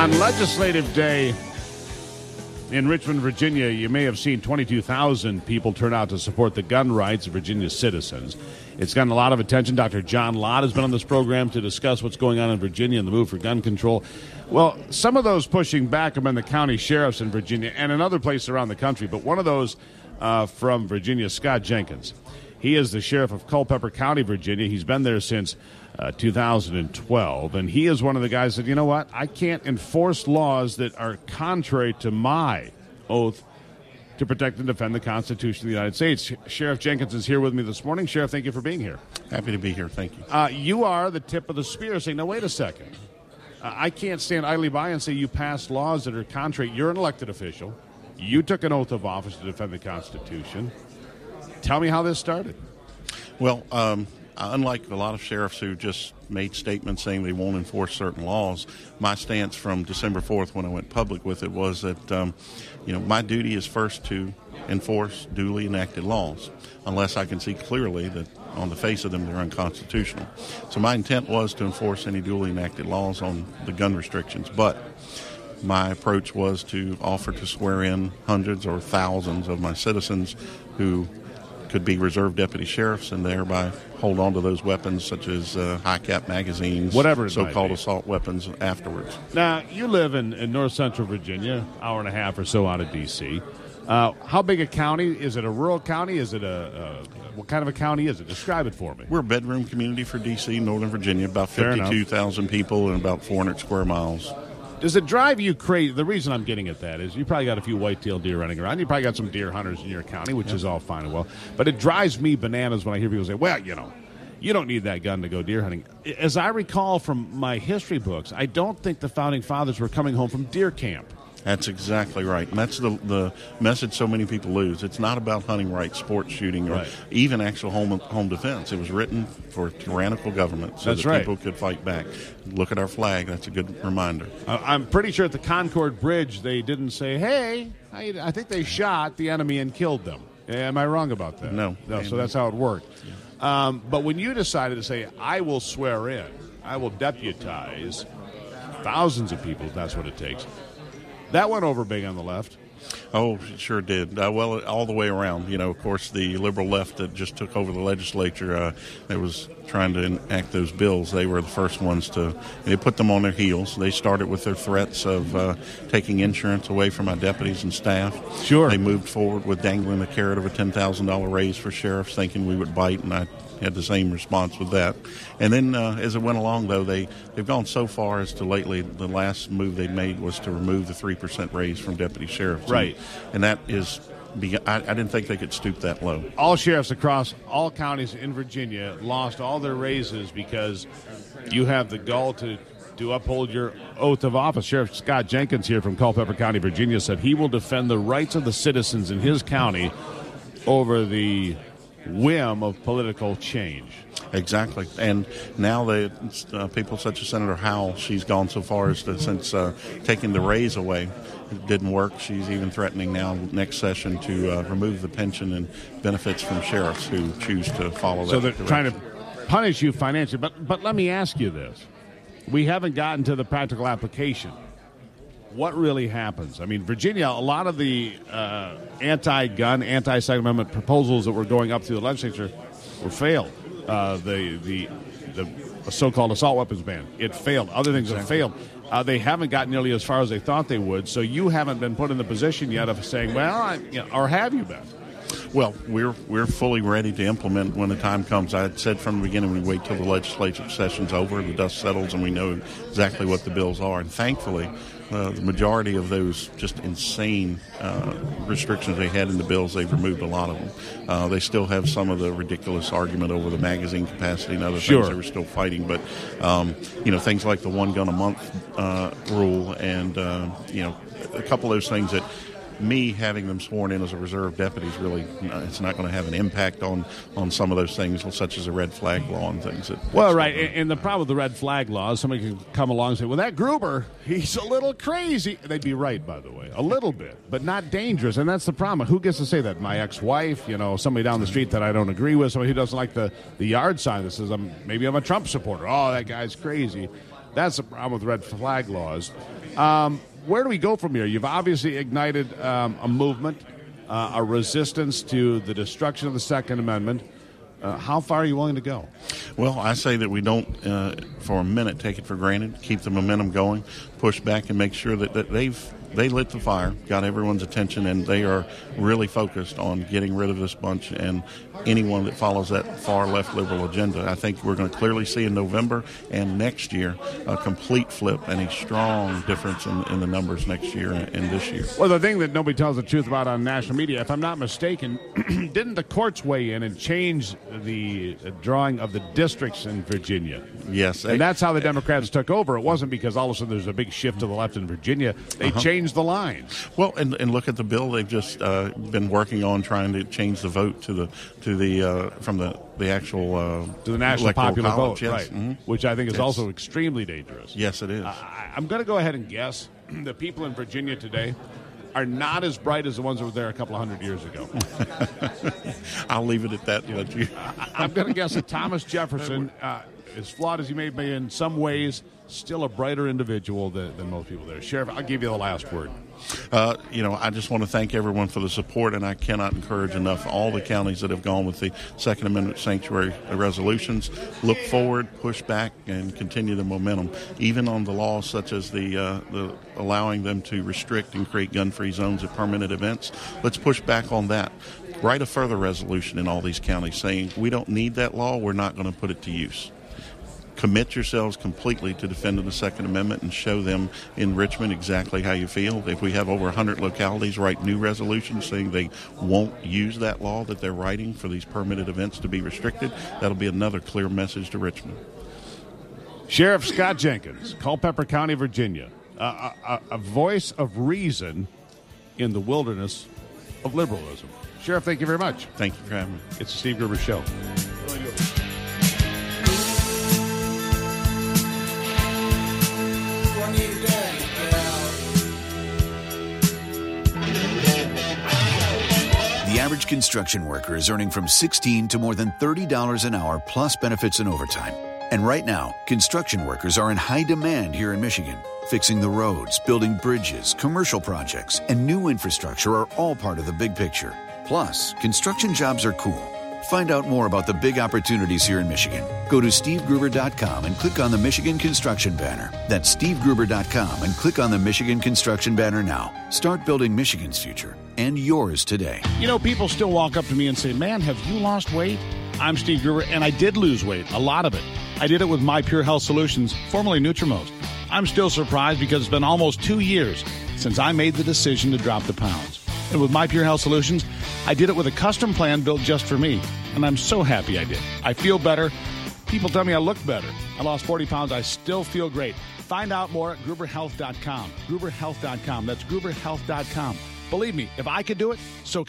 On Legislative Day in Richmond, Virginia, you may have seen 22,000 people turn out to support the gun rights of Virginia citizens. It's gotten a lot of attention. Dr. John Lott has been on this program to discuss what's going on in Virginia and the move for gun control. Well, some of those pushing back have been the county sheriffs in Virginia and in other places around the country, but one of those uh, from Virginia, Scott Jenkins. He is the sheriff of Culpeper County, Virginia. He's been there since uh, 2012. And he is one of the guys that, you know what, I can't enforce laws that are contrary to my oath to protect and defend the Constitution of the United States. Sheriff Jenkins is here with me this morning. Sheriff, thank you for being here. Happy to be here. Thank you. Uh, you are the tip of the spear saying, no, wait a second. Uh, I can't stand idly by and say you passed laws that are contrary. You're an elected official. You took an oath of office to defend the Constitution. Tell me how this started. Well, um, unlike a lot of sheriffs who just made statements saying they won't enforce certain laws, my stance from December 4th when I went public with it was that, um, you know, my duty is first to enforce duly enacted laws, unless I can see clearly that on the face of them they're unconstitutional. So my intent was to enforce any duly enacted laws on the gun restrictions, but my approach was to offer to swear in hundreds or thousands of my citizens who could be reserve deputy sheriffs and thereby hold on to those weapons such as uh, high cap magazines, whatever so-called assault weapons afterwards. Now you live in, in, north central Virginia, hour and a half or so out of D.C. Uh, how big a county is it? A rural county? Is it a, a, what kind of a county is it? Describe it for me. We're a bedroom community for D.C., Northern Virginia, about fifty-two thousand people and about four hundred square miles. Does it drive you crazy? The reason I'm getting at that is you probably got a few white-tailed deer running around. You probably got some deer hunters in your county, which is all fine and well. But it drives me bananas when I hear people say, "Well, you know, you don't need that gun to go deer hunting." As I recall from my history books, I don't think the founding fathers were coming home from deer camp. That's exactly right. And that's the, the message so many people lose. It's not about hunting rights, sports shooting, or right. even actual home home defense. It was written for tyrannical government so that's that right. people could fight back. Look at our flag. That's a good reminder. I'm pretty sure at the Concord Bridge they didn't say, hey, I, I think they shot the enemy and killed them. Am I wrong about that? No. No, so that's how it worked. Um, but when you decided to say, I will swear in, I will deputize thousands of people if that's what it takes, that went over big on the left. Oh, it sure did. Uh, well, all the way around. You know, of course, the liberal left that just took over the legislature uh, that was trying to enact those bills, they were the first ones to. They put them on their heels. They started with their threats of uh, taking insurance away from our deputies and staff. Sure. They moved forward with dangling the carrot of a ten thousand dollar raise for sheriffs, thinking we would bite, and I had the same response with that. And then uh, as it went along, though, they, they've gone so far as to lately, the last move they made was to remove the 3% raise from deputy sheriffs. Right. And, and that is. I, I didn't think they could stoop that low. All sheriffs across all counties in Virginia lost all their raises because you have the gall to to uphold your oath of office. Sheriff Scott Jenkins here from Culpeper County, Virginia, said he will defend the rights of the citizens in his county over the whim of political change. Exactly, and now they uh, people such as Senator Howell, she's gone so far as to since uh, taking the raise away, it didn't work. She's even threatening now next session to uh, remove the pension and benefits from sheriffs who choose to follow so that. they're trying to punish you financially. But but let me ask you this: we haven't gotten to the practical application. What really happens? I mean, Virginia, a lot of the uh, anti-gun, anti-Second Amendment proposals that were going up through the legislature were failed. Uh, the the the so-called assault weapons ban it failed. Other things exactly. have failed. Uh, they haven't gotten nearly as far as they thought they would. So you haven't been put in the position yet of saying, "Well," I, you know, or have you been? Well, we're we're fully ready to implement when the time comes. I said from the beginning we wait till the legislative session's over, the dust settles, and we know exactly what the bills are. And thankfully, uh, the majority of those just insane uh, restrictions they had in the bills, they've removed a lot of them. Uh, they still have some of the ridiculous argument over the magazine capacity and other sure. things they were still fighting. But um, you know, things like the one gun a month uh, rule, and uh, you know, a couple of those things that me having them sworn in as a reserve deputy is really it's not going to have an impact on on some of those things such as a red flag law and things that well right and, and, the problem with the red flag law is somebody can come along and say well that gruber he's a little crazy. They'd be right by the way a little bit but not dangerous and that's the problem. Who gets to say that? My ex-wife you know somebody down the street that i don't agree with somebody who doesn't like the the yard sign that says i'm maybe i'm a trump supporter. Oh that guy's crazy. That's the problem with red flag laws. Um, where do we go from here? You've obviously ignited um, a movement, uh, a resistance to the destruction of the Second Amendment. Uh, how far are you willing to go? Well, I say that we don't, uh, for a minute, take it for granted. Keep the momentum going, push back, and make sure that, that they've they lit the fire, got everyone's attention, and they are really focused on getting rid of this bunch and anyone that follows that far left liberal agenda. I think we're going to clearly see in November and next year a complete flip and a strong difference in, in the numbers next year and, and, this year. Well, the thing that nobody tells the truth about on national media, if I'm not mistaken, didn't the courts weigh in and change the drawing of the districts in Virginia? Yes. And that's how the Democrats took over. It wasn't because all of a sudden there's a big shift to the left in Virginia. They uh-huh. changed the lines. Well, and, and look at the bill they've just uh, been working on trying to change the vote to the to the uh, from the the actual uh, to the national popular college, vote, yes. right? Mm-hmm. Which I think is also extremely dangerous. Yes, it is. I, I'm going to go ahead and guess the people in Virginia today are not as bright as the ones that were there a couple of hundred years ago. I'll leave it at that. You I, am going to guess that Thomas Jefferson, uh, as flawed as he may be in some ways, still a brighter individual than, than most people there. Sheriff, I'll give you the last word. Uh, you know, I just want to thank everyone for the support, and I cannot encourage enough all the counties that have gone with the Second Amendment sanctuary resolutions. Look forward, push back, and continue the momentum, even on the laws such as the, uh, the allowing them to restrict and create gun-free zones at permanent events. Let's push back on that. Write a further resolution in all these counties saying we don't need that law. We're not going to put it to use commit yourselves completely to defending the Second Amendment and show them in Richmond exactly how you feel. If we have over 100 localities write new resolutions saying they won't use that law that they're writing for these permitted events to be restricted, that'll be another clear message to Richmond. Sheriff Scott Jenkins, Culpeper County, Virginia, uh, a, a voice of reason in the wilderness of liberalism. Sheriff, thank you very much. Thank you for having me. It's the Steve Gruber Show. Average construction worker is earning from 16 to more than $30 an hour plus benefits and overtime. And right now, construction workers are in high demand here in Michigan. Fixing the roads, building bridges, commercial projects, and new infrastructure are all part of the big picture. Plus, construction jobs are cool. Find out more about the big opportunities here in Michigan. Go to stevegruber.com and click on the Michigan Construction banner. That's stevegruber.com and click on the Michigan Construction banner now. Start building Michigan's future and yours today. You know, people still walk up to me and say, Man, have you lost weight? I'm Steve Gruber, and I did lose weight, a lot of it. I did it with My Pure Health Solutions, formerly Nutrimost. I'm still surprised because it's been almost two years since I made the decision to drop the pounds. And with My Pure Health Solutions, I did it with a custom plan built just for me. And I'm so happy I did. I feel better. People tell me I look better. I lost 40 pounds. I still feel great. Find out more at gruberhealth.com. Gruberhealth.com. That's gruberhealth.com. Believe me, if I could do it, so can you.